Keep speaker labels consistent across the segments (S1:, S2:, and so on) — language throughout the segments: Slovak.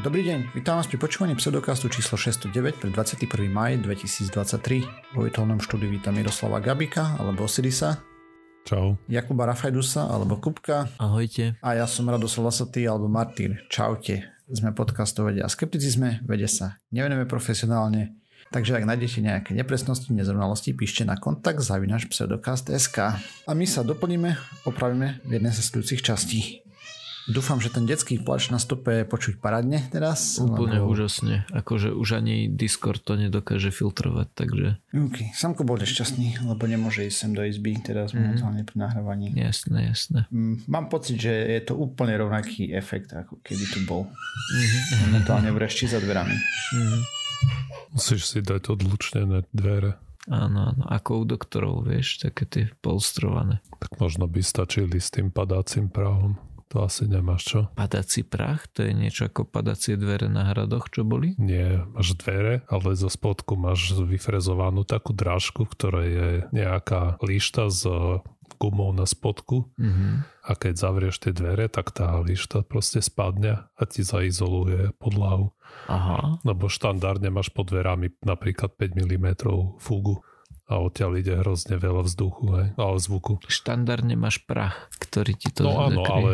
S1: Dobrý deň, vítam vás pri počúvaní pseudokastu číslo 609 pre 21. maj 2023. Vo virtuálnom štúdiu vítam Miroslava Gabika alebo Osirisa.
S2: Čau.
S1: Jakuba Rafajdusa alebo Kupka.
S3: Ahojte.
S1: A ja som Rados Lasatý alebo Martýr. Čaute. Sme podcastov vedia a skepticizme, vede sa nevenujeme profesionálne, Takže ak nájdete nejaké nepresnosti, nezrovnalosti, píšte na kontakt zavinaš pseudokast.sk a my sa doplníme, opravíme v jednej z sledujúcich častí. Dúfam, že ten detský plač na stope počuť parádne teraz.
S3: Úplne lebo... úžasne. Akože už ani Discord to nedokáže filtrovať, takže...
S1: OK. Samko bol nešťastný, lebo nemôže ísť sem do izby teraz mm. momentálne pri nahrávaní.
S3: Jasné, jasné.
S1: Mm, mám pocit, že je to úplne rovnaký efekt, ako kedy tu bol. Mm-hmm. Momentálne vrešti za dverami. Mm-hmm.
S2: Musíš si dať odlučnené dvere.
S3: Áno, áno, ako u doktorov, vieš, také tie polstrované.
S2: Tak možno by stačili s tým padácim právom. To asi nemáš čo?
S3: Padací prach? To je niečo ako padacie dvere na hradoch, čo boli?
S2: Nie, máš dvere, ale zo spodku máš vyfrezovanú takú drážku, ktorá je nejaká líšta z gumou na spodku mm-hmm. a keď zavrieš tie dvere, tak tá líšta proste spadne a ti zaizoluje podlahu. Aha. Lebo štandardne máš pod dverami napríklad 5 mm fúgu a odtiaľ ide hrozne veľa vzduchu hej, a zvuku.
S3: Štandardne máš prach, ktorý ti to
S2: No áno, ale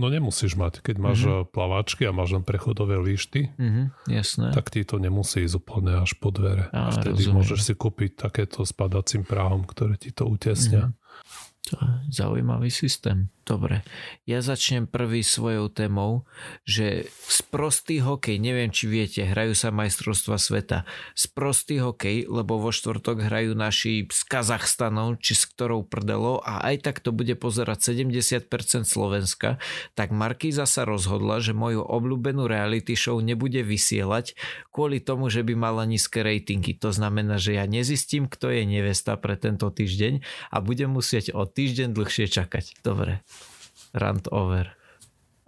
S2: no nemusíš mať. Keď máš uh-huh. plaváčky a máš len prechodové líšty,
S3: uh-huh, jasné.
S2: tak ti to nemusí ísť úplne až po dvere. A, a vtedy rozumiem. môžeš si kúpiť takéto s padacím práhom, ktoré ti to utesnia. Uh-huh.
S3: To je zaujímavý systém. Dobre, ja začnem prvý svojou témou, že sprostý hokej, neviem či viete, hrajú sa majstrovstva sveta. Sprostý hokej, lebo vo štvrtok hrajú naši z Kazachstanom, či s ktorou prdelo a aj tak to bude pozerať 70% Slovenska, tak Markíza sa rozhodla, že moju obľúbenú reality show nebude vysielať kvôli tomu, že by mala nízke ratingy. To znamená, že ja nezistím, kto je nevesta pre tento týždeň a budem musieť o týždeň dlhšie čakať. Dobre rant over.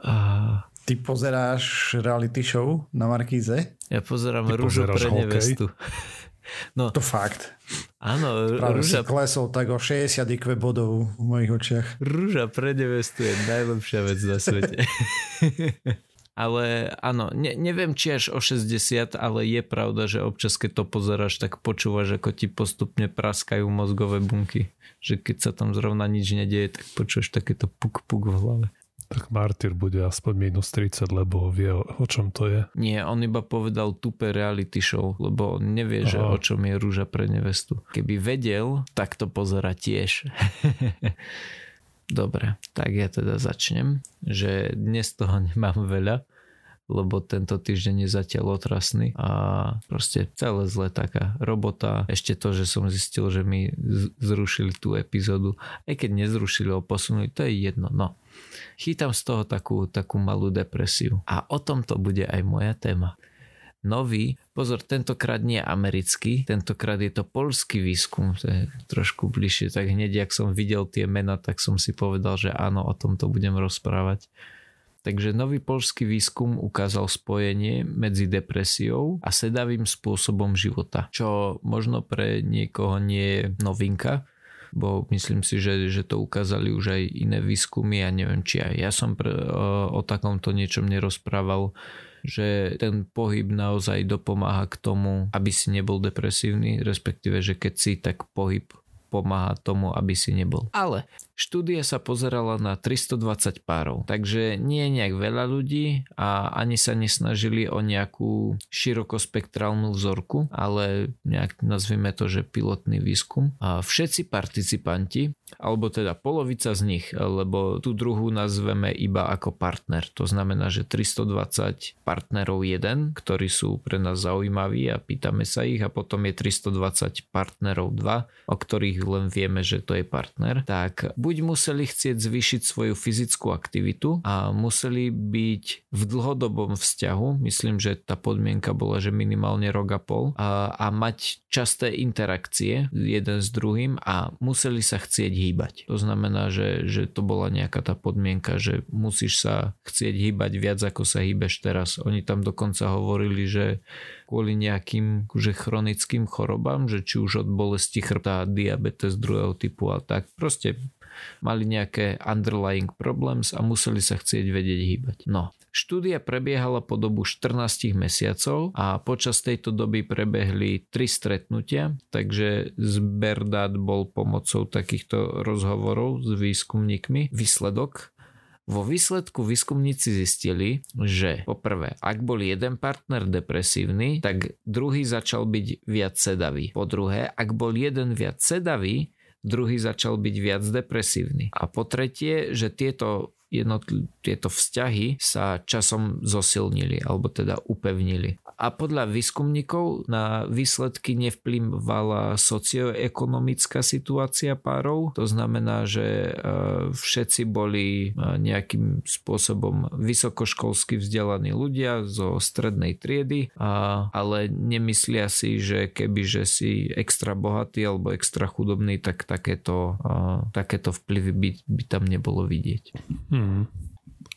S1: Uh, Ty pozeráš reality show na Markíze?
S3: Ja pozerám Ty rúžu pre hokej? nevestu.
S1: No, to fakt.
S3: Áno,
S1: Práve rúža... si klesol tak o 60 IQ bodov v mojich očiach.
S3: Rúža pre nevestu je najlepšia vec na svete. ale áno, ne, neviem či až o 60, ale je pravda, že občas keď to pozeráš, tak počúvaš, ako ti postupne praskajú mozgové bunky že keď sa tam zrovna nič nedieje, tak počuješ takéto puk puk v hlave.
S2: Tak Martyr bude aspoň minus 30, lebo vie o čom to je.
S3: Nie, on iba povedal tupe reality show, lebo on nevie, Aha. že o čom je rúža pre nevestu. Keby vedel, tak to pozera tiež. Dobre, tak ja teda začnem, že dnes toho nemám veľa lebo tento týždeň je zatiaľ otrasný a proste celé zle taká robota. Ešte to, že som zistil, že mi zrušili tú epizódu. Aj keď nezrušili, ho posunuli, to je jedno. No, chytám z toho takú, takú malú depresiu. A o tom to bude aj moja téma. Nový, pozor, tentokrát nie americký, tentokrát je to polský výskum, to je trošku bližšie, tak hneď, ak som videl tie mena, tak som si povedal, že áno, o tomto budem rozprávať. Takže nový polský výskum ukázal spojenie medzi depresiou a sedavým spôsobom života, čo možno pre niekoho nie je novinka, bo myslím si, že, že to ukázali už aj iné výskumy a neviem, či aj ja som pre, o, o takomto niečom nerozprával, že ten pohyb naozaj dopomáha k tomu, aby si nebol depresívny, respektíve, že keď si, tak pohyb pomáha tomu, aby si nebol. Ale Štúdia sa pozerala na 320 párov, takže nie je nejak veľa ľudí a ani sa nesnažili o nejakú širokospektrálnu vzorku, ale nejak nazvime to, že pilotný výskum. A všetci participanti, alebo teda polovica z nich, lebo tú druhú nazveme iba ako partner. To znamená, že 320 partnerov jeden, ktorí sú pre nás zaujímaví a pýtame sa ich a potom je 320 partnerov dva, o ktorých len vieme, že to je partner. Tak buď buď museli chcieť zvýšiť svoju fyzickú aktivitu a museli byť v dlhodobom vzťahu, myslím, že tá podmienka bola, že minimálne rok a pol a, a mať časté interakcie jeden s druhým a museli sa chcieť hýbať. To znamená, že, že to bola nejaká tá podmienka, že musíš sa chcieť hýbať viac ako sa hýbeš teraz. Oni tam dokonca hovorili, že kvôli nejakým že chronickým chorobám, že či už od bolesti chrbta, diabetes druhého typu a tak. Proste mali nejaké underlying problems a museli sa chcieť vedieť hýbať. No, Štúdia prebiehala po dobu 14 mesiacov a počas tejto doby prebehli tri stretnutia, takže zber dát bol pomocou takýchto rozhovorov s výskumníkmi. Výsledok vo výsledku výskumníci zistili, že poprvé, ak bol jeden partner depresívny, tak druhý začal byť viac sedavý. Po druhé, ak bol jeden viac sedavý, druhý začal byť viac depresívny. A po tretie, že tieto jednotl- tieto vzťahy sa časom zosilnili alebo teda upevnili. A podľa výskumníkov na výsledky nevplyvala socioekonomická situácia párov. To znamená, že e, všetci boli e, nejakým spôsobom vysokoškolsky vzdelaní ľudia zo strednej triedy, ale nemyslia si, že keby že si extra bohatý alebo extra chudobný, tak takéto, e, takéto vplyvy by, by tam nebolo vidieť. Hmm.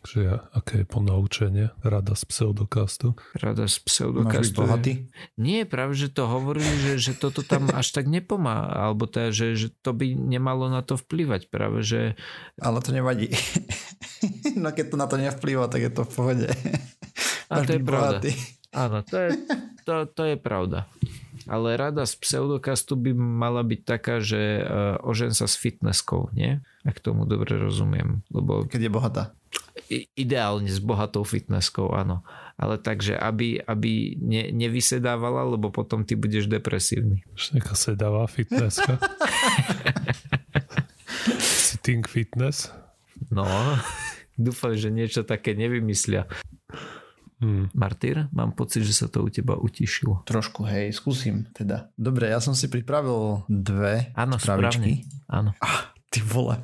S2: Takže aké je ponaučenie? Rada z pseudokastu?
S3: Rada z pseudokastu.
S1: Máš bohatý?
S3: Nie, práve, že to hovorili, že, že toto tam až tak nepomá, alebo teda, že, že to by nemalo na to vplyvať. Práve, že...
S1: Ale to nevadí. no keď to na to nevplýva, tak je to v pohode.
S3: A to je pravda. Áno, to je, to, to je pravda. Ale rada z pseudokastu by mala byť taká, že uh, ožen sa s fitnesskou, nie? ak tomu dobre rozumiem. Lebo
S1: Keď je bohatá.
S3: Ideálne s bohatou fitnesskou, áno. Ale takže, aby, aby ne, nevysedávala, lebo potom ty budeš depresívny.
S2: Nejaká sedavá fitnesska. Sitting fitness.
S3: No, dúfam, že niečo také nevymyslia. Hmm. Martyr, mám pocit, že sa to u teba utišilo.
S1: Trošku, hej, skúsim teda. Dobre, ja som si pripravil dve
S3: Áno, správne. Áno.
S1: Ah, Ty vole.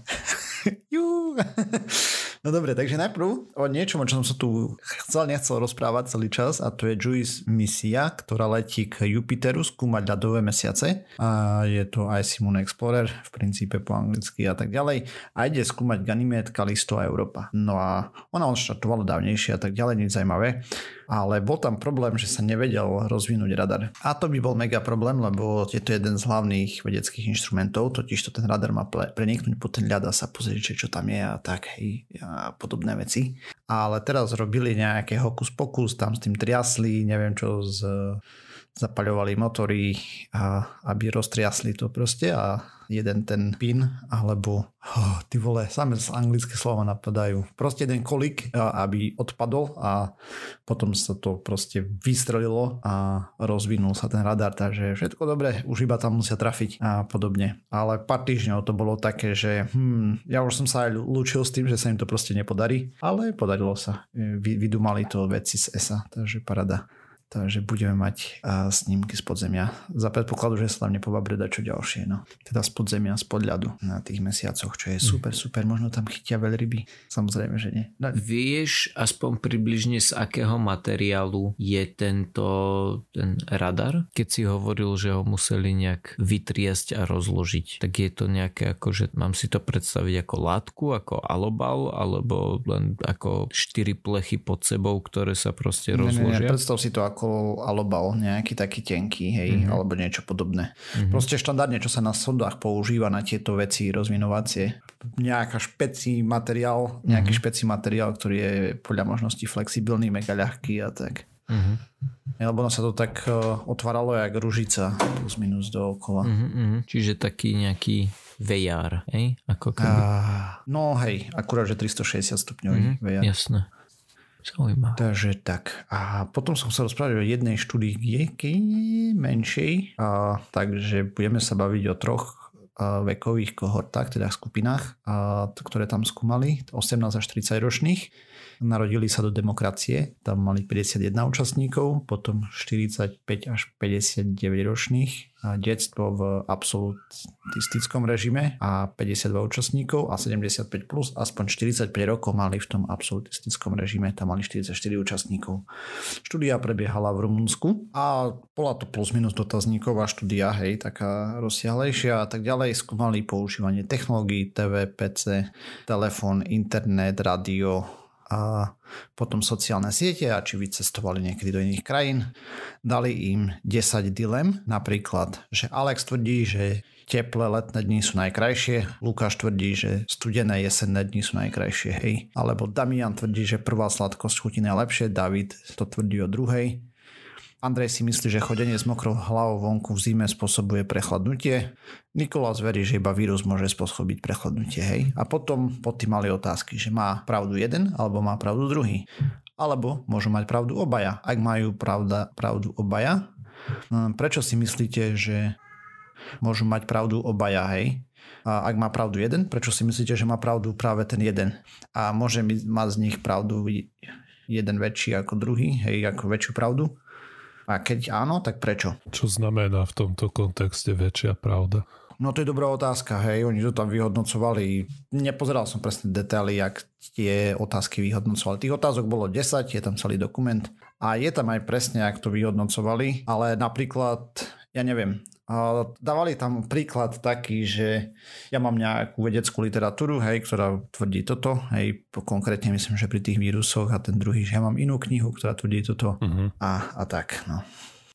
S1: no dobre, takže najprv o niečom, o čom som tu chcel, nechcel rozprávať celý čas a to je JUICE misia, ktorá letí k Jupiteru skúmať ľadové mesiace. A je to aj Simon Explorer v princípe po anglicky a tak ďalej. A ide skúmať Ganymed, Kalisto a Európa. No a ona odštartovala dávnejšie a tak ďalej, nič zaujímavé ale bol tam problém, že sa nevedel rozvinúť radar. A to by bol mega problém, lebo je to jeden z hlavných vedeckých inštrumentov, totiž to ten radar má preniknúť po ten ľad a sa pozrieť, čo tam je a tak, hej, a podobné veci. Ale teraz robili nejaké hokus pokus, tam s tým triasli, neviem čo z zapaľovali motory, a aby roztriasli to proste a jeden ten pin, alebo oh, ty vole, samé z anglické slova napadajú. Proste jeden kolik, aby odpadol a potom sa to proste vystrelilo a rozvinul sa ten radar, takže všetko dobre, už iba tam musia trafiť a podobne. Ale pár týždňov to bolo také, že hm, ja už som sa aj lúčil s tým, že sa im to proste nepodarí, ale podarilo sa. Vy, vydumali to veci z ESA, takže parada. Takže budeme mať snímky z podzemia. Za predpokladu, že sa tam nepobabrie čo ďalšie. No. Teda z podzemia, z podľadu na tých mesiacoch, čo je mhm. super, super. Možno tam chytia veľryby. Samozrejme, že nie.
S3: No. Vieš aspoň približne z akého materiálu je tento ten radar? Keď si hovoril, že ho museli nejak vytriasť a rozložiť, tak je to nejaké ako, že mám si to predstaviť ako látku, ako alobal, alebo len ako štyri plechy pod sebou, ktoré sa proste rozložia?
S1: Nie, nie, predstav si to ako ako alobal, nejaký taký tenký, hej, mm-hmm. alebo niečo podobné. Mm-hmm. Proste štandardne, čo sa na sondách používa na tieto veci rozvinovacie. Nejaká špeci materiál, nejaký mm-hmm. špeci materiál, ktorý je podľa možností flexibilný, mega ľahký a tak. Mm-hmm. Lebo sa to tak uh, otváralo jak ružica plus minus dookola.
S3: Mm-hmm, čiže taký nejaký VR, hej? Ako keby... Uh,
S1: no hej, akurát, že 360 stupňový mm-hmm, VR.
S3: Jasné. Zaujímavé.
S1: Takže tak. A potom som sa rozprávať o jednej štúdii menšej. A, takže budeme sa baviť o troch vekových kohortách, teda skupinách, a, ktoré tam skúmali, 18 až 30 ročných narodili sa do demokracie, tam mali 51 účastníkov, potom 45 až 59 ročných a detstvo v absolutistickom režime a 52 účastníkov a 75 plus aspoň 45 rokov mali v tom absolutistickom režime, tam mali 44 účastníkov. Štúdia prebiehala v Rumunsku a bola to plus minus dotazníková štúdia, hej, taká rozsiahlejšia a tak ďalej. Skúmali používanie technológií, TV, PC, telefón, internet, radio, a potom sociálne siete a či vycestovali niekedy do iných krajín. Dali im 10 dilem, napríklad, že Alex tvrdí, že teplé letné dni sú najkrajšie, Lukáš tvrdí, že studené jesenné dni sú najkrajšie, hej. Alebo Damian tvrdí, že prvá sladkosť chutí najlepšie, David to tvrdí o druhej. Andrej si myslí, že chodenie s mokrou hlavou vonku v zime spôsobuje prechladnutie. Nikolás verí, že iba vírus môže spôsobiť prechladnutie, hej. A potom pod tým mali otázky, že má pravdu jeden alebo má pravdu druhý. Alebo môžu mať pravdu obaja. Ak majú pravda, pravdu obaja, hm, prečo si myslíte, že môžu mať pravdu obaja, hej? A ak má pravdu jeden, prečo si myslíte, že má pravdu práve ten jeden? A môže mať z nich pravdu jeden väčší ako druhý, hej, ako väčšiu pravdu? A keď áno, tak prečo?
S2: Čo znamená v tomto kontexte väčšia pravda?
S1: No to je dobrá otázka, hej, oni to tam vyhodnocovali. Nepozeral som presne detaily, jak tie otázky vyhodnocovali. Tých otázok bolo 10, je tam celý dokument a je tam aj presne, ak to vyhodnocovali, ale napríklad, ja neviem, Dávali tam príklad taký, že ja mám nejakú vedeckú literatúru, hej, ktorá tvrdí toto, hej, konkrétne myslím, že pri tých vírusoch a ten druhý, že ja mám inú knihu, ktorá tvrdí toto uh-huh. a, a tak, no.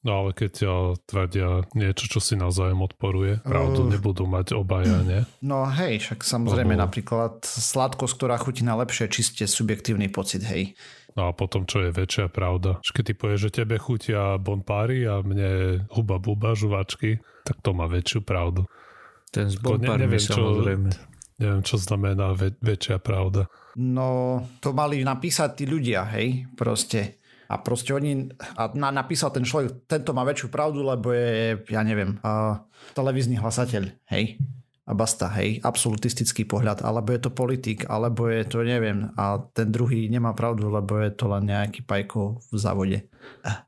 S2: No ale keď ťa tvrdia niečo, čo si navzájom odporuje, pravdu uh, nebudú mať obaja, nie?
S1: No hej, však samozrejme Lebo... napríklad sladkosť, ktorá chutí najlepšie, čiste subjektívny pocit, hej.
S2: No a potom, čo je väčšia pravda. Keď ty povieš, že tebe chutia bonpári a mne huba buba žuvačky, tak to má väčšiu pravdu.
S3: Ten s bonpármi neviem, samozrejme.
S2: Čo, neviem, čo znamená väč- väčšia pravda.
S1: No, to mali napísať tí ľudia, hej, proste. A proste oni, a na, napísal ten človek, tento má väčšiu pravdu, lebo je, ja neviem, uh, televízny hlasateľ, hej a basta, hej, absolutistický pohľad, alebo je to politik, alebo je to neviem a ten druhý nemá pravdu, lebo je to len nejaký pajko v závode.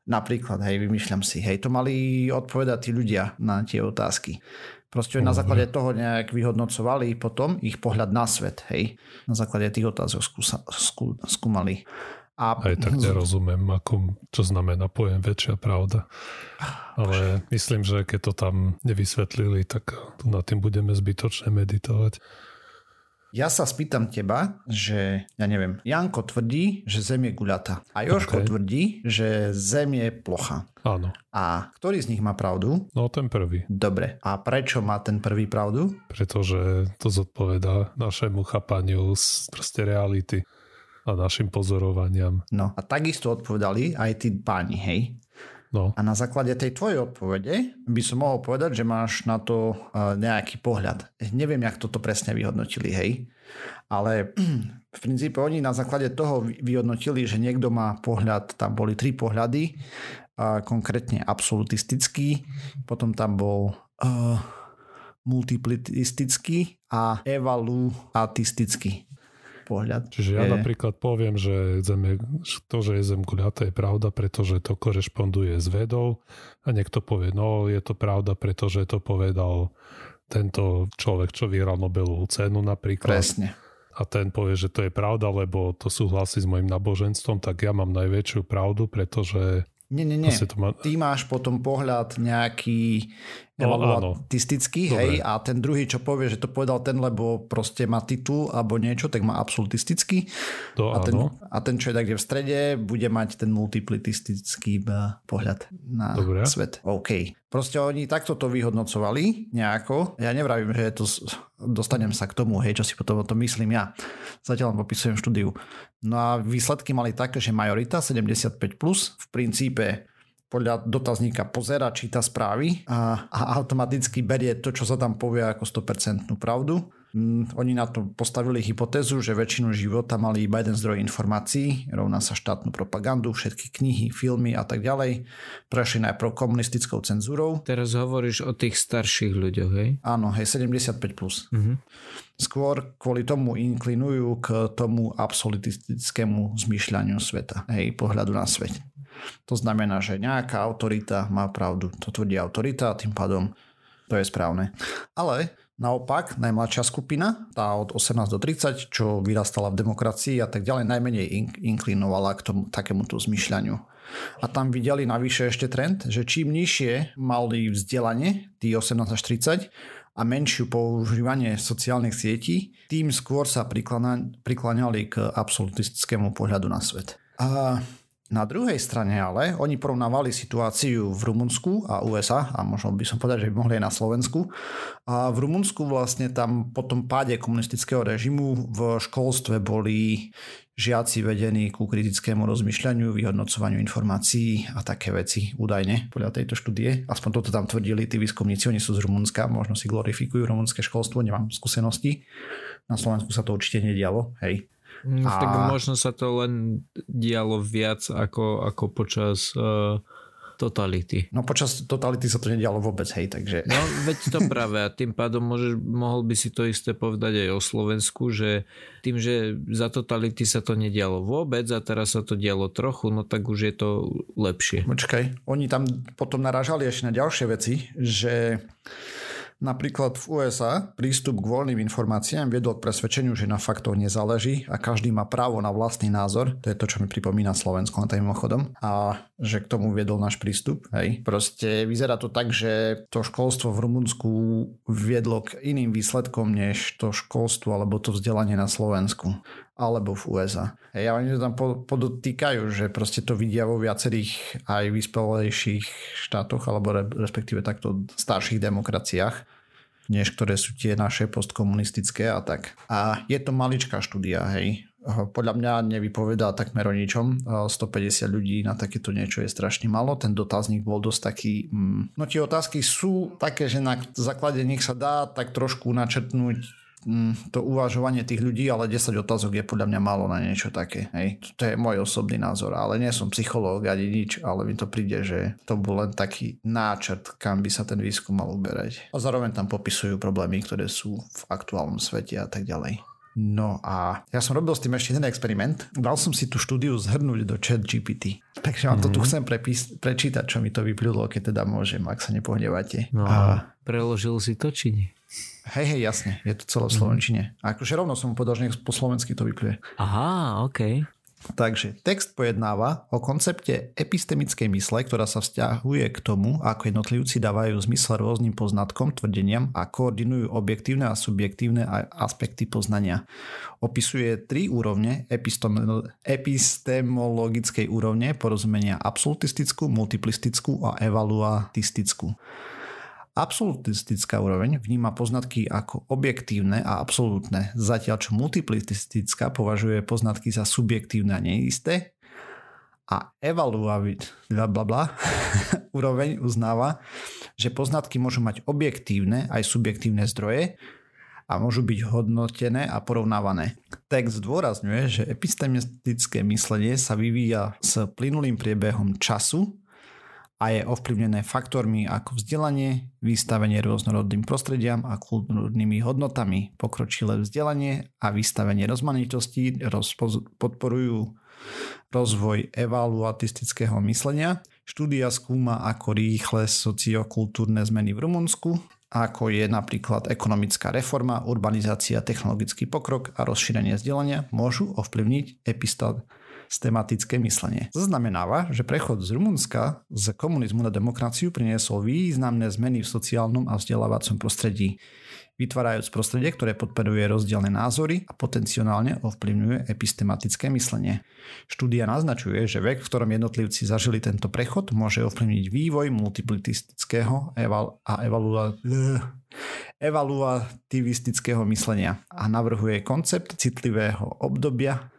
S1: Napríklad, hej, vymýšľam si, hej, to mali odpovedať tí ľudia na tie otázky. Proste na základe toho nejak vyhodnocovali potom ich pohľad na svet, hej. Na základe tých otázok skúsa, skú, skúmali.
S2: A... Aj tak nerozumiem, ako, čo znamená pojem väčšia pravda. Ale myslím, že keď to tam nevysvetlili, tak nad tým budeme zbytočne meditovať.
S1: Ja sa spýtam teba, že, ja neviem, Janko tvrdí, že Zem je guľata. A Joško okay. tvrdí, že Zem je plocha.
S2: Áno.
S1: A ktorý z nich má pravdu?
S2: No ten prvý.
S1: Dobre. A prečo má ten prvý pravdu?
S2: Pretože to zodpoveda našemu chápaniu z proste reality a našim pozorovaniam.
S1: No a takisto odpovedali aj tí páni, hej?
S2: No.
S1: A na základe tej tvojej odpovede by som mohol povedať, že máš na to nejaký pohľad. Neviem, jak toto presne vyhodnotili, hej? Ale v princípe oni na základe toho vyhodnotili, že niekto má pohľad, tam boli tri pohľady, konkrétne absolutistický, potom tam bol uh, multiplitistický a evaluatistický pohľad.
S2: Čiže ja je... napríklad poviem, že zem je, to, že je Zem guľatá je pravda, pretože to korešponduje s vedou a niekto povie, no je to pravda, pretože to povedal tento človek, čo vyhral Nobelovú cenu napríklad.
S1: Presne.
S2: A ten povie, že to je pravda, lebo to súhlasí s môjim náboženstvom, tak ja mám najväčšiu pravdu, pretože
S1: nie, nie, nie. Má... Ty máš potom pohľad nejaký no, evaluatistický, hej, Dobre. a ten druhý, čo povie, že to povedal ten, lebo proste má titul alebo niečo, tak má absolutistický.
S2: To
S1: a, ten, a ten, čo je tak v strede, bude mať ten multiplitistický pohľad na Dobre. svet. OK. Proste oni takto to vyhodnocovali nejako. Ja nevravím, že je to, dostanem sa k tomu, hej, čo si potom o tom myslím ja. Zatiaľ len popisujem štúdiu. No a výsledky mali také, že majorita 75+, plus, v princípe podľa dotazníka pozera, číta správy a, a automaticky berie to, čo sa tam povie ako 100% pravdu. Mm, oni na to postavili hypotézu, že väčšinu života mali iba jeden zdroj informácií, rovná sa štátnu propagandu, všetky knihy, filmy a tak ďalej. Prešli najprv komunistickou cenzúrou.
S3: Teraz hovoríš o tých starších ľuďoch, hej?
S1: Áno, hej, 75+. Plus. Uh-huh. Skôr kvôli tomu inklinujú k tomu absolutistickému zmýšľaniu sveta, hej, pohľadu na svet. To znamená, že nejaká autorita má pravdu. To tvrdí autorita a tým pádom to je správne. Ale Naopak, najmladšia skupina, tá od 18 do 30, čo vyrastala v demokracii a tak ďalej, najmenej inklinovala k tomu takémuto zmyšľaniu. A tam videli navyše ešte trend, že čím nižšie mali vzdelanie, tí 18 až 30, a menšiu používanie sociálnych sietí, tým skôr sa prikláňali k absolutistickému pohľadu na svet. A na druhej strane ale oni porovnávali situáciu v Rumunsku a USA a možno by som povedal, že by mohli aj na Slovensku. A v Rumunsku vlastne tam po tom páde komunistického režimu v školstve boli žiaci vedení ku kritickému rozmýšľaniu, vyhodnocovaniu informácií a také veci údajne podľa tejto štúdie. Aspoň toto tam tvrdili tí výskumníci, oni sú z Rumunska, možno si glorifikujú rumunské školstvo, nemám skúsenosti. Na Slovensku sa to určite nedialo, hej.
S3: Mm, a... Tak možno sa to len dialo viac ako, ako počas uh, totality.
S1: No počas totality sa to nedialo vôbec, hej, takže...
S3: No veď to práve a tým pádom môžeš, mohol by si to isté povedať aj o Slovensku, že tým, že za totality sa to nedialo vôbec a teraz sa to dialo trochu, no tak už je to lepšie.
S1: Počkaj, oni tam potom narážali ešte na ďalšie veci, že Napríklad v USA prístup k voľným informáciám viedol k presvedčeniu, že na faktoch nezáleží a každý má právo na vlastný názor. To je to, čo mi pripomína Slovensko na mimochodom. A že k tomu viedol náš prístup. Hej. Proste vyzerá to tak, že to školstvo v Rumunsku viedlo k iným výsledkom než to školstvo alebo to vzdelanie na Slovensku alebo v USA. Hej, a oni to tam podotýkajú, že proste to vidia vo viacerých aj vyspelejších štátoch, alebo respektíve takto starších demokraciách, než ktoré sú tie naše postkomunistické a tak. A je to maličká štúdia, hej. Podľa mňa nevypovedá takmer o ničom. 150 ľudí na takéto niečo je strašne malo. Ten dotazník bol dosť taký... Mm, no tie otázky sú také, že na základe nich sa dá tak trošku načrtnúť to uvažovanie tých ľudí, ale 10 otázok je podľa mňa málo na niečo také. Hej. To je môj osobný názor, ale nie som psychológ ani nič, ale mi to príde, že to bol len taký náčrt, kam by sa ten výskum mal uberať. A zároveň tam popisujú problémy, ktoré sú v aktuálnom svete a tak ďalej. No a ja som robil s tým ešte jeden experiment. Dal som si tú štúdiu zhrnúť do chat GPT. Takže vám mm-hmm. to tu mhm. chcem prepís- prečítať, čo mi to vyplulo, keď teda môžem, ak sa nepohnevate.
S3: No a preložil si to, či nie?
S1: Hej, hej, jasne, je to celé v mhm. slovenčine. A akože rovno som mu povedal, že nech po slovensky to vypluje.
S3: Aha, OK.
S1: Takže text pojednáva o koncepte epistemickej mysle, ktorá sa vzťahuje k tomu, ako jednotlivci dávajú zmysel rôznym poznatkom, tvrdeniam a koordinujú objektívne a subjektívne aspekty poznania. Opisuje tri úrovne epistemologickej úrovne porozumenia absolutistickú, multiplistickú a evaluatistickú. Absolutistická úroveň vníma poznatky ako objektívne a absolútne, zatiaľ čo multiplistická považuje poznatky za subjektívne a neisté a bla bla, úroveň uznáva, že poznatky môžu mať objektívne aj subjektívne zdroje a môžu byť hodnotené a porovnávané. Text zdôrazňuje, že epistemistické myslenie sa vyvíja s plynulým priebehom času a je ovplyvnené faktormi ako vzdelanie, vystavenie rôznorodným prostrediam a kultúrnymi hodnotami. Pokročilé vzdelanie a vystavenie rozmanitosti podporujú rozvoj evaluatistického myslenia. Štúdia skúma, ako rýchle sociokultúrne zmeny v Rumunsku, ako je napríklad ekonomická reforma, urbanizácia, technologický pokrok a rozšírenie vzdelania, môžu ovplyvniť epistol systematické myslenie. Zaznamenáva, že prechod z Rumunska z komunizmu na demokraciu priniesol významné zmeny v sociálnom a vzdelávacom prostredí vytvárajúc prostredie, ktoré podporuje rozdielne názory a potenciálne ovplyvňuje epistematické myslenie. Štúdia naznačuje, že vek, v ktorom jednotlivci zažili tento prechod, môže ovplyvniť vývoj multiplitistického a evalu- evaluativistického myslenia a navrhuje koncept citlivého obdobia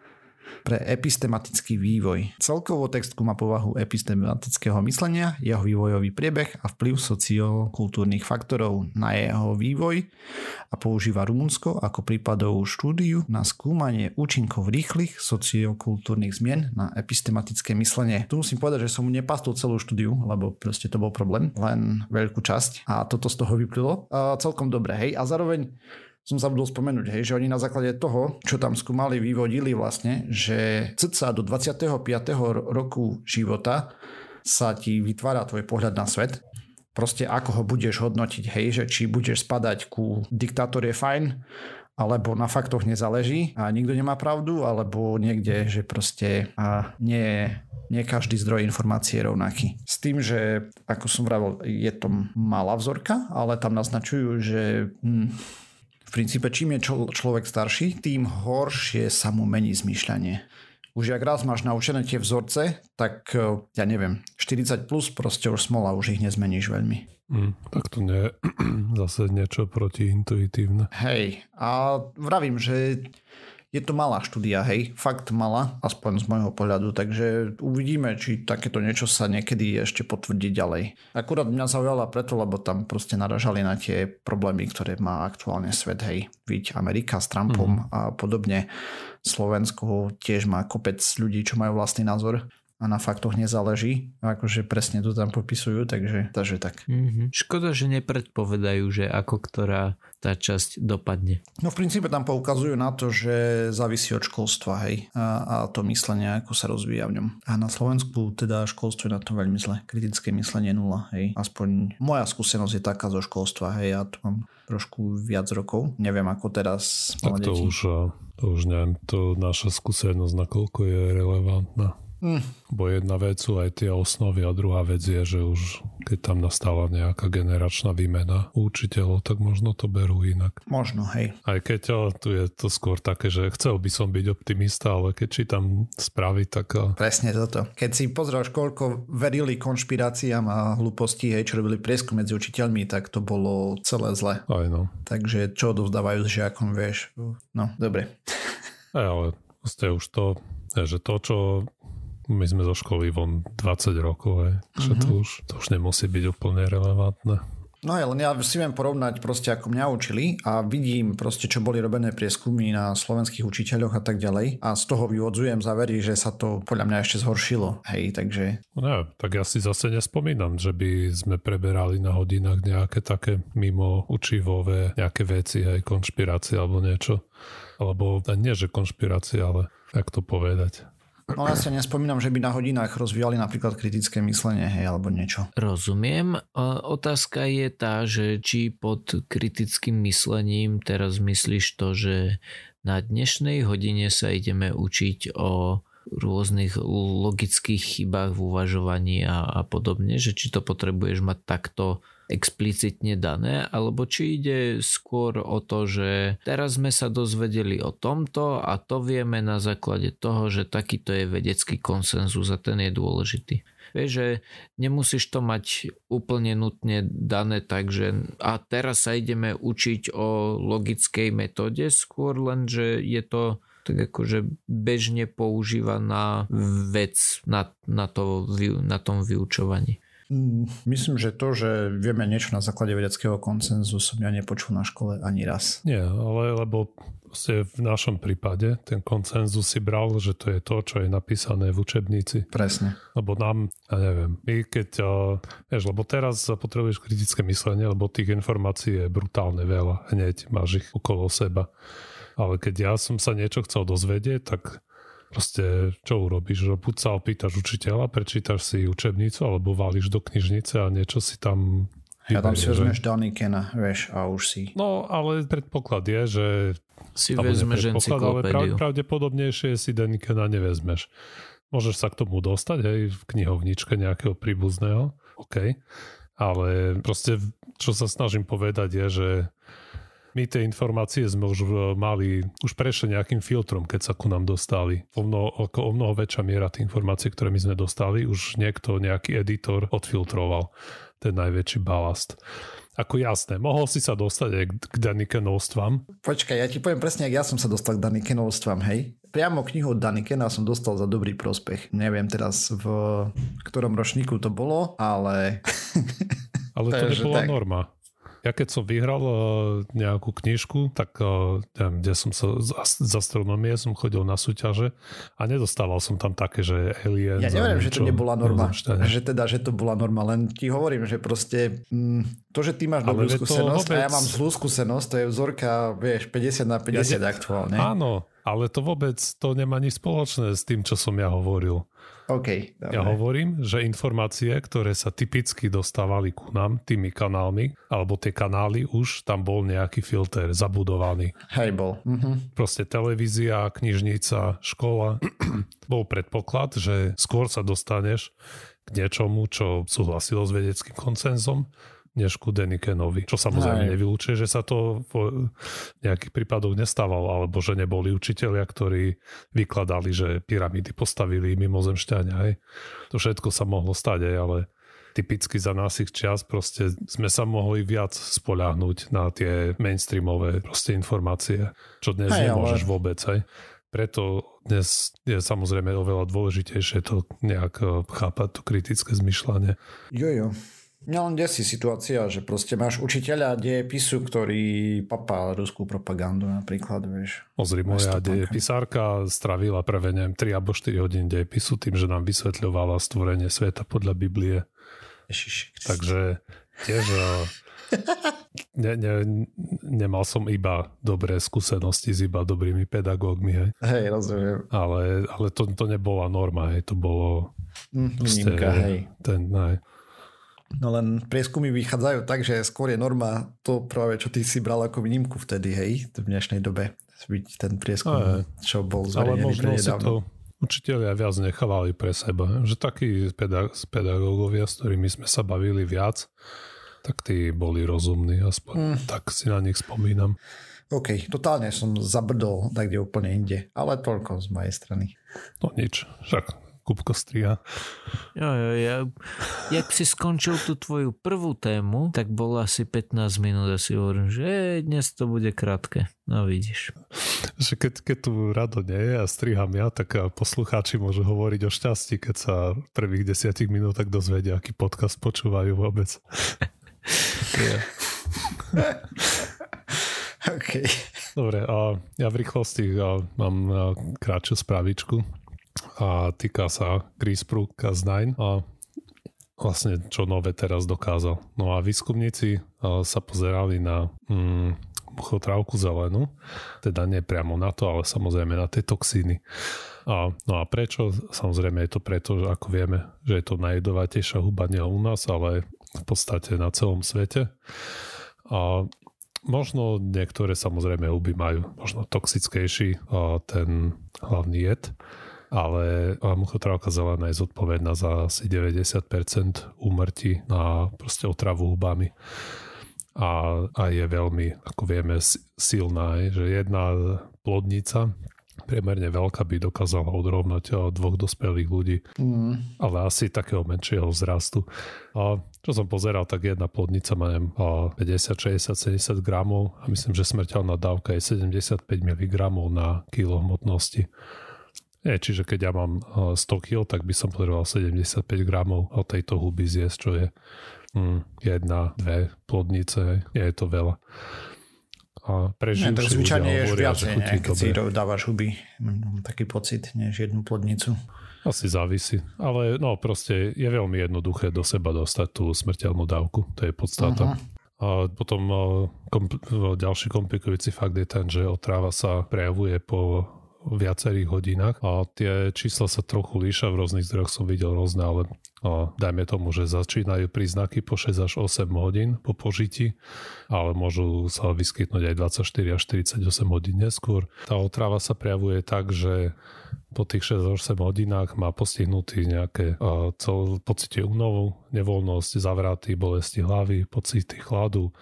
S1: pre epistematický vývoj. Celkovo textku má povahu epistematického myslenia, jeho vývojový priebeh a vplyv sociokultúrnych faktorov na jeho vývoj a používa Rumunsko ako prípadovú štúdiu na skúmanie účinkov rýchlych sociokultúrnych zmien na epistematické myslenie. Tu musím povedať, že som mu nepastul celú štúdiu, lebo proste to bol problém, len veľkú časť a toto z toho vyplylo. A celkom dobre, hej. A zároveň som zabudol spomenúť, hej, že oni na základe toho, čo tam skúmali, vyvodili vlastne, že cca do 25. roku života sa ti vytvára tvoj pohľad na svet. Proste ako ho budeš hodnotiť, hej, že či budeš spadať ku diktátor je fajn, alebo na faktoch nezáleží a nikto nemá pravdu, alebo niekde, že proste a nie nie každý zdroj informácie je rovnaký. S tým, že ako som vravel, je to malá vzorka, ale tam naznačujú, že hm, v princípe čím je člo- človek starší, tým horšie sa mu mení zmýšľanie. Už ak raz máš naučené tie vzorce, tak eh, ja neviem, 40 plus proste už smola, už ich nezmeníš veľmi.
S2: Mm, tak to nie je zase niečo protiintuitívne.
S1: Hej, a vravím, že je to malá štúdia, hej, fakt malá, aspoň z môjho pohľadu, takže uvidíme, či takéto niečo sa niekedy ešte potvrdí ďalej. Akurát mňa zaujala preto, lebo tam proste naražali na tie problémy, ktoré má aktuálne svet, hej, viď Amerika s Trumpom mm. a podobne. Slovensko tiež má kopec ľudí, čo majú vlastný názor a na faktoch nezáleží. Akože presne to tam popisujú, takže, takže tak.
S3: Mm-hmm. Škoda, že nepredpovedajú, že ako ktorá tá časť dopadne.
S1: No v princípe tam poukazujú na to, že závisí od školstva, hej, a, a to myslenie, ako sa rozvíja v ňom. A na Slovensku teda školstvo je na to veľmi zle. Kritické myslenie nula, hej. Aspoň moja skúsenosť je taká zo školstva, hej, ja tu mám trošku viac rokov. Neviem ako teraz.
S2: Tak to už, to už neviem, to naša skúsenosť, nakoľko je relevantná. Mm. Bo jedna vec sú aj tie osnovy a druhá vec je, že už keď tam nastala nejaká generačná výmena učiteľov, tak možno to berú inak.
S1: Možno, hej.
S2: Aj keď o, tu je to skôr také, že chcel by som byť optimista, ale keď čítam správy, tak... O...
S1: Presne toto. Keď si pozráš, koľko verili konšpiráciám a hlúposti, hej, čo robili prieskum medzi učiteľmi, tak to bolo celé zle.
S2: Aj no.
S1: Takže čo odovzdávajú s žiakom, vieš. No, dobre.
S2: Aj, ale ste už to, že to, čo my sme zo školy von 20 rokov, aj. že mm-hmm. to, už, to už nemusí byť úplne relevantné.
S1: No aj, len ja si viem porovnať proste ako mňa učili a vidím proste, čo boli robené prieskumy na slovenských učiteľoch a tak ďalej a z toho vyvodzujem závery, že sa to podľa mňa ešte zhoršilo. Hej, takže...
S2: No, tak ja si zase nespomínam, že by sme preberali na hodinách nejaké také mimo učivové nejaké veci, aj konšpirácie alebo niečo. Alebo nie, že konšpirácie, ale jak to povedať
S1: No ja si nespomínam, že by na hodinách rozvíjali napríklad kritické myslenie, hej, alebo niečo.
S3: Rozumiem. Otázka je tá, že či pod kritickým myslením teraz myslíš to, že na dnešnej hodine sa ideme učiť o rôznych logických chybách v uvažovaní a, a podobne, že či to potrebuješ mať takto explicitne dané, alebo či ide skôr o to, že teraz sme sa dozvedeli o tomto a to vieme na základe toho, že takýto je vedecký konsenzus a ten je dôležitý. Vieš, že nemusíš to mať úplne nutne dané tak, že a teraz sa ideme učiť o logickej metóde, skôr len, že je to tak akože bežne používaná vec na, na, to, na tom vyučovaní.
S1: Mm, myslím, že to, že vieme niečo na základe vedeckého koncenzu som ja nepočul na škole ani raz.
S2: Nie, ale lebo v našom prípade ten koncenzus si bral, že to je to, čo je napísané v učebnici.
S1: Presne.
S2: Lebo nám, ja neviem, my keď, vieš, lebo teraz potrebuješ kritické myslenie, lebo tých informácií je brutálne veľa, hneď máš ich okolo seba. Ale keď ja som sa niečo chcel dozvedieť, tak proste čo urobíš? Že buď sa opýtaš učiteľa, prečítaš si učebnicu alebo váliš do knižnice a niečo si tam
S1: ja tam si vezmeš Danikena, vieš, a už si...
S2: No, ale predpoklad je, že...
S3: Si vezmeš encyklopédiu.
S2: Ale pravdepodobnejšie si Danikena nevezmeš. Môžeš sa k tomu dostať, hej, v knihovničke nejakého príbuzného, OK. Ale proste, čo sa snažím povedať je, že my tie informácie sme už e, mali, už prešli nejakým filtrom, keď sa ku nám dostali. O mnoho, o mnoho väčšia miera tých informácií, ktoré my sme dostali, už niekto, nejaký editor odfiltroval ten najväčší balast. Ako jasné, mohol si sa dostať aj k Danikenovstvám.
S1: Počkaj, ja ti poviem presne, ak ja som sa dostal k Danikenovstvám, hej. Priamo knihu od Danikena som dostal za dobrý prospech. Neviem teraz v ktorom ročníku to bolo, ale...
S2: Ale to nebola norma. Ja keď som vyhral uh, nejakú knižku, tak uh, neviem, kde som sa z, z astronomie som chodil na súťaže a nedostával som tam také, že alien.
S1: Ja neviem, že to nebola norma. Že teda, že to bola norma, len ti hovorím, že proste mm, to, že ty máš dobrú skúsenosť vôbec... a ja mám zlú skúsenosť, to je vzorka, vieš, 50 na 50 ja ne... aktuálne.
S2: Áno, Ale to vôbec to nemá nič spoločné s tým, čo som ja hovoril.
S1: OK. Dobre.
S2: Ja hovorím, že informácie, ktoré sa typicky dostávali ku nám tými kanálmi, alebo tie kanály už, tam bol nejaký filter zabudovaný.
S1: Hej, bol. Mhm.
S2: Proste televízia, knižnica, škola. bol predpoklad, že skôr sa dostaneš k niečomu, čo súhlasilo s vedeckým koncenzom, než ku Denikenovi. Čo samozrejme
S1: Hej.
S2: nevylúčuje, že sa to v nejakých prípadoch nestávalo, alebo že neboli učitelia, ktorí vykladali, že pyramídy postavili mimozemšťania. Hej. To všetko sa mohlo stať, aj, ale typicky za našich čas proste sme sa mohli viac spoľahnúť na tie mainstreamové proste informácie, čo dnes
S1: Hej,
S2: nemôžeš
S1: ale-
S2: vôbec. Hej. Preto dnes je samozrejme oveľa dôležitejšie to nejak eh, chápať, to kritické zmyšľanie.
S1: Jojo. Mňa len desí situácia, že proste máš učiteľa dejepisu, ktorý papá ruskú propagandu napríklad, vieš.
S2: Pozri, moja
S1: Vestopánka.
S2: pisárka stravila prvé, neviem, 3 alebo 4 hodín dejepisu tým, že nám vysvetľovala stvorenie sveta podľa Biblie.
S1: Ježiši.
S2: Takže tiež eh, ne, ne, nemal som iba dobré skúsenosti s iba dobrými pedagógmi, hej.
S1: Hej, rozumiem.
S2: ale, ale to, to nebola norma, hej. to bolo proste
S1: výnimka, hej.
S2: ten, hej.
S1: No len prieskumy vychádzajú tak, že skôr je norma to práve, čo ty si bral ako výnimku vtedy, hej, v dnešnej dobe. Byť ten prieskum,
S2: Aj.
S1: čo bol
S2: ale
S1: zverejnený
S2: možno si to učiteľia viac nechávali pre seba, že takí peda- pedagógovia, s ktorými sme sa bavili viac, tak tí boli rozumní, aspoň
S1: Mm.
S2: tak si na nich spomínam.
S1: OK, totálne som zabrdol tak, kde úplne inde, ale toľko z mojej strany.
S2: No nič, však Kupko striha.
S3: Jo, jo, ja, jak si skončil tú tvoju prvú tému, tak bolo asi 15 minút a si hovorím, že dnes to bude krátke. No vidíš.
S2: Že keď, keď tu rado nie je a striham ja, tak a poslucháči môžu hovoriť o šťastí, keď sa v prvých desiatich minútach dozvedia, aký podcast počúvajú vôbec.
S1: OK.
S2: Dobre, a ja v rýchlosti a, mám a, krátšiu správičku a týka sa CRISPR Cas9 a vlastne čo nové teraz dokázal. No a výskumníci a, sa pozerali na mm, muchotrávku zelenú, teda nie priamo na to, ale samozrejme na tie toxíny. A, no a prečo? Samozrejme je to preto, že ako vieme, že je to najjedovatejšia huba nie u nás, ale v podstate na celom svete. A možno niektoré samozrejme huby majú možno toxickejší a ten hlavný jed, ale muchotrávka zelená je zodpovedná za asi 90% úmrtí na proste otravu hubami a, a je veľmi, ako vieme, si- silná, je, že jedna plodnica priemerne veľká by dokázala odrovnať a, dvoch dospelých ľudí
S1: Mm.
S2: ale asi takého menšieho vzrastu. A čo som pozeral, tak jedna plodnica má neviem, a 50, 60, 70 gramov a myslím, že smrteľná dávka je 75 mg na kilo hmotnosti. Je, čiže keď ja mám a, 100 kg, tak by som potreboval 75 gramov od tejto huby zjesť, čo je mm, jedna, dve plodnice, nie je to veľa. A
S1: tak
S2: ľudia
S1: zvyčajne ješ viacej, ne, keď si dávaš huby. Mám taký pocit, než jednu plodnicu.
S2: Asi závisí. Ale no proste je veľmi jednoduché do seba dostať tú smrteľnú dávku. To je podstata.
S1: Aha.
S2: A potom eh, kompl- eh, ďalší komplikujúci fakt je ten, že otráva sa prejavuje po viacerých hodinách a tie čísla sa trochu líša, v rôznych zdrojoch som videl rôzne, ale a dajme tomu, že začínajú príznaky po 6 až 8 hodín po požití, ale môžu sa vyskytnúť aj 24 až 48 hodín neskôr. Tá otrava sa prejavuje tak, že po tých 6-8 hodinách má postihnutý nejaké uh, cel, pocity únovu, nevoľnosť, zavraty, bolesti hlavy, pocity chladu,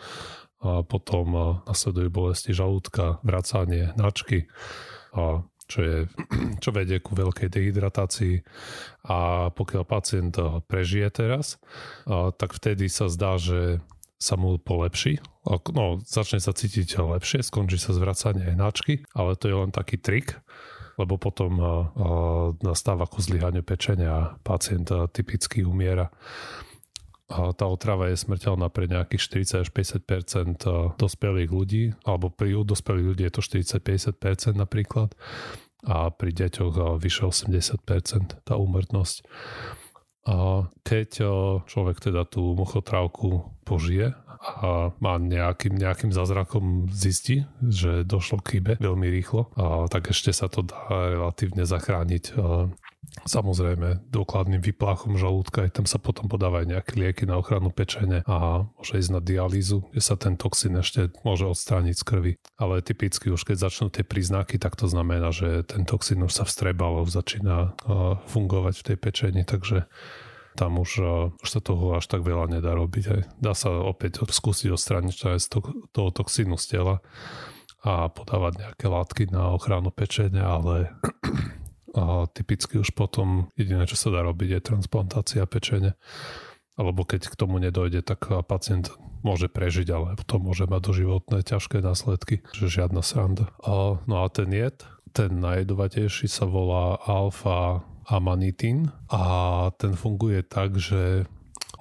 S2: a potom nasledujú bolesti žalúdka, vracanie, načky, a čo, je, čo vedie ku veľkej dehydratácii a pokiaľ pacient uh, prežije teraz, uh, tak vtedy sa zdá, že sa mu polepší, no, začne sa cítiť lepšie, skončí sa zvracanie aj náčky, ale to je len taký trik, lebo potom uh, nastáva ku zlyhaniu pečenia a pacient typicky umiera. Tá otrava je smrteľná pre nejakých 40 až 50 dospelých ľudí, alebo pri dospelých ľudí je to 40-50% napríklad a pri deťoch uh, vyše 80% tá úmrtnosť. A keď uh, človek teda tú muchotrávku požije a má nejakým, nejakým zázrakom zistí, že došlo k chybe veľmi rýchlo, a tak ešte sa to dá relatívne zachrániť Samozrejme, dôkladným vypláchom žalúdka, aj tam sa potom podávajú nejaké lieky na ochranu pečene a môže ísť na dialýzu, kde sa ten toxín ešte môže odstrániť z krvi. Ale typicky už keď začnú tie príznaky, tak to znamená, že ten toxín už sa vstrebal, začína fungovať v tej pečeni, takže tam už, už sa toho až tak veľa nedá robiť. Aj. Dá sa opäť skúsiť odstrániť z toho toxínu z tela a podávať nejaké látky na ochranu pečene, ale a typicky už potom jediné, čo sa dá robiť, je transplantácia pečene. Alebo keď k tomu nedojde, tak pacient môže prežiť, ale potom môže mať doživotné ťažké následky, že žiadna sranda. A, no a ten jed, ten najjedovatejší sa volá alfa amanitín a ten funguje tak, že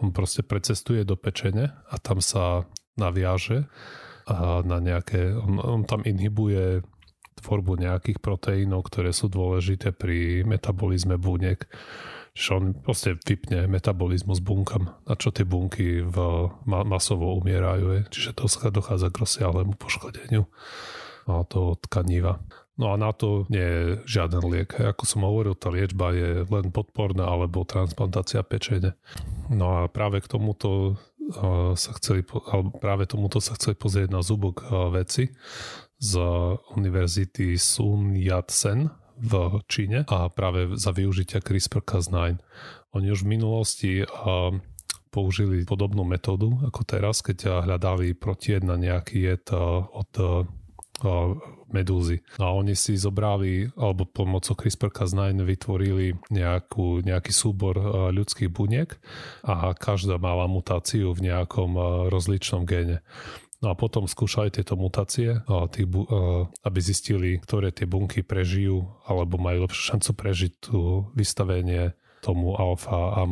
S2: on proste precestuje do pečene a tam sa naviaže a na nejaké, on, on tam inhibuje tvorbu nejakých proteínov, ktoré sú dôležité pri metabolizme buniek. Čiže on proste vypne metabolizmus bunkam, na čo tie bunky v masovo umierajú. Čiže to dochádza k rozsiahlemu poškodeniu toho tkaníva. No a na to nie je žiaden liek. Ako som hovoril, tá liečba je len podporná alebo transplantácia pečene. No a práve k tomuto sa chceli, práve tomuto sa chceli pozrieť na zubok veci z univerzity Sun Yat-sen v Číne a práve za využitia CRISPR-Cas9. Oni už v minulosti použili podobnú metódu ako teraz, keď hľadali protied na nejaký jed od medúzy. A oni si zobrali, alebo pomocou CRISPR-Cas9 vytvorili nejakú, nejaký súbor ľudských buniek a každá mala mutáciu v nejakom rozličnom géne. No a potom skúšali tieto mutácie, aby zistili, ktoré tie bunky prežijú alebo majú lepšiu šancu prežiť tú vystavenie tomu alfa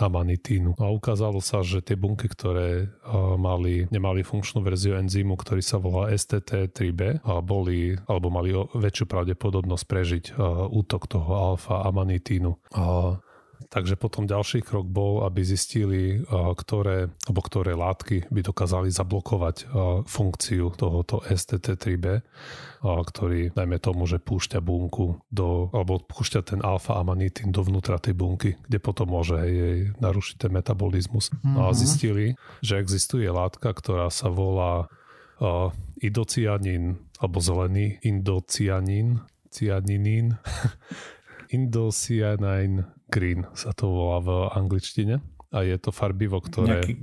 S2: amanitínu. A ukázalo sa, že tie bunky, ktoré mali, nemali funkčnú verziu enzymu, ktorý sa volá STT3B, boli alebo mali väčšiu pravdepodobnosť prežiť útok toho alfa amanitínu. Takže potom ďalší krok bol, aby zistili, ktoré, alebo ktoré látky by dokázali zablokovať funkciu tohoto STT3B, ktorý najmä tomu, že púšťa bunku do, alebo púšťa ten alfa-amanitín dovnútra tej bunky, kde potom môže jej narušiť ten metabolizmus. Mm-hmm. A mhm. zistili, že existuje látka, ktorá sa volá idocianín, alebo zelený indocianín, cianinín, Indocyanine Green sa to volá v angličtine a je to farbivo, ktoré... Nejaký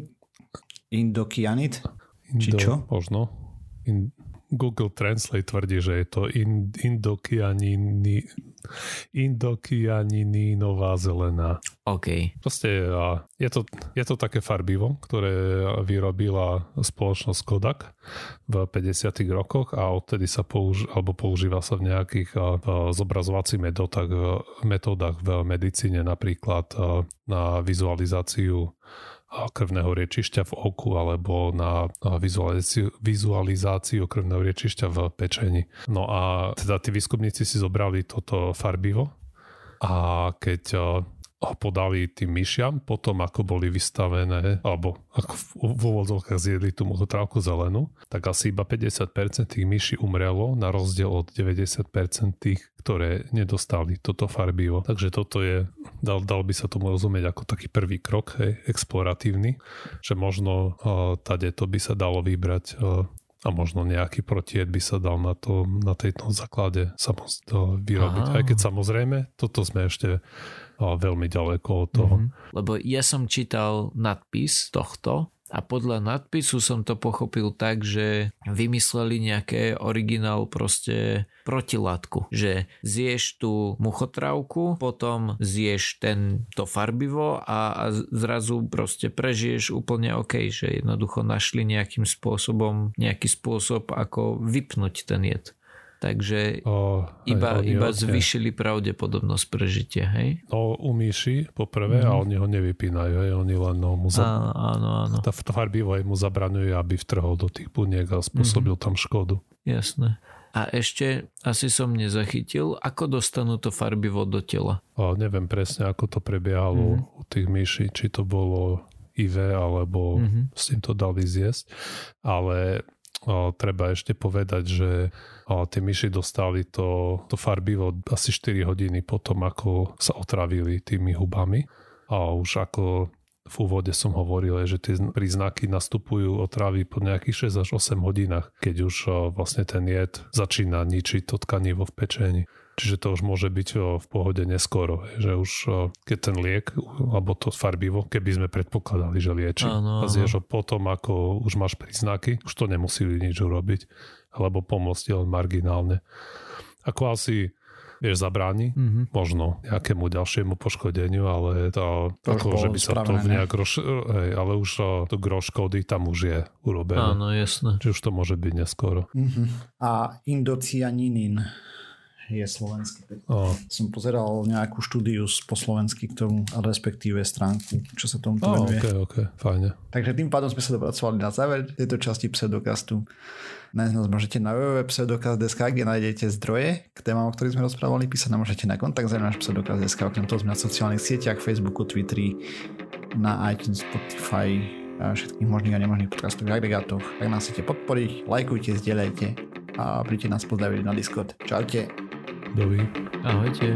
S1: indokyanit? Indo, Či čo?
S2: Možno. In, Google Translate tvrdí, že je to in, indokyanini, indokianinínová zelená.
S3: OK.
S2: Proste je to, je to také farbivo, ktoré vyrobila spoločnosť Kodak v 50 rokoch a odtedy sa použ, alebo používa sa v nejakých zobrazovacích metodách, metodách v medicíne, napríklad na vizualizáciu krvného riečišťa v oku alebo na vizualizáciu, vizualizáciu krvného riečišťa v pečení. No a teda tí výskumníci si zobrali toto farbivo a keď ho podali tým myšiam, potom ako boli vystavené, alebo ako v, v úvodzovkách zjedli tú mohotrávku zelenú, tak asi iba 50% tých myší umrelo, na rozdiel od 90% tých, ktoré nedostali toto farbivo. Takže toto je, dal, dal by sa tomu rozumieť ako taký prvý krok, hej, exploratívny, že možno uh, tade to by sa dalo vybrať uh, a možno nejaký protied by sa dal na, to, na tejto základe to vyrobiť. Aha. Aj keď samozrejme, toto sme ešte veľmi ďaleko od toho. Mm-hmm.
S3: Lebo ja som čítal nadpis tohto a podľa nadpisu som to pochopil tak, že vymysleli nejaké originál proste protilátku, že zješ tú muchotrávku, potom zješ tento farbivo a, a zrazu proste prežiješ úplne OK, že jednoducho našli nejakým spôsobom, nejaký spôsob, ako vypnúť ten jed. Takže o, iba, hej, iba zvyšili pravdepodobnosť prežitia, hej?
S2: No u myši poprvé mm. a oni ho nevypínajú, hej? Oni len no, mu
S3: za... áno, áno.
S2: Tá farbivo mu zabraňuje, aby vtrhol do tých buniek a spôsobil mm. tam škodu.
S3: Jasné. A ešte asi som nezachytil, ako dostanú to farbivo do tela.
S2: O, neviem presne, ako to prebiehalo mm. u tých myší, či to bolo IV alebo mm-hmm. s tým to dali zjesť. Ale treba ešte povedať, že tie myši dostali to, to farbivo asi 4 hodiny potom, ako sa otravili tými hubami. A už ako v úvode som hovoril, že tie príznaky nastupujú otravy po nejakých 6 až 8 hodinách, keď už vlastne ten jed začína ničiť to tkanivo v pečení. Čiže to už môže byť v pohode neskoro, že už keď ten liek alebo to farbivo, keby sme predpokladali, že lieči ano, a zješ ho potom, ako už máš príznaky, už to nemusí nič urobiť, alebo pomôcť len marginálne. Ako asi vieš, zabráni mm-hmm. možno nejakému ďalšiemu poškodeniu, ale to, to ako, že by sa to v nejak roš, hej, ale už to gro škody tam už je urobené.
S3: Áno, jasné.
S2: Čiže už to môže byť neskoro.
S1: Mm-hmm. A indocianinin je slovenský. Oh. Som pozeral nejakú štúdiu po slovensky k tomu, respektíve stránku, čo sa tomu
S2: oh, venuje. Ok, ok, fajne.
S1: Takže tým pádom sme sa dopracovali na záver tejto časti pseudokastu. Nájsť nás môžete na www.pseudokast.sk, kde nájdete zdroje k témam, o ktorých sme rozprávali. Písať nám môžete na kontakt za náš pseudokast.sk, okrem toho sme na sociálnych sieťach, Facebooku, Twitteri, na iTunes, Spotify, všetkých možných a nemožných podcastových agregátoch. Ak nás chcete podporiť, lajkujte, zdieľajte a príďte nás pozdraviť na Discord. Čaute.
S2: Dovi.
S3: Ahojte.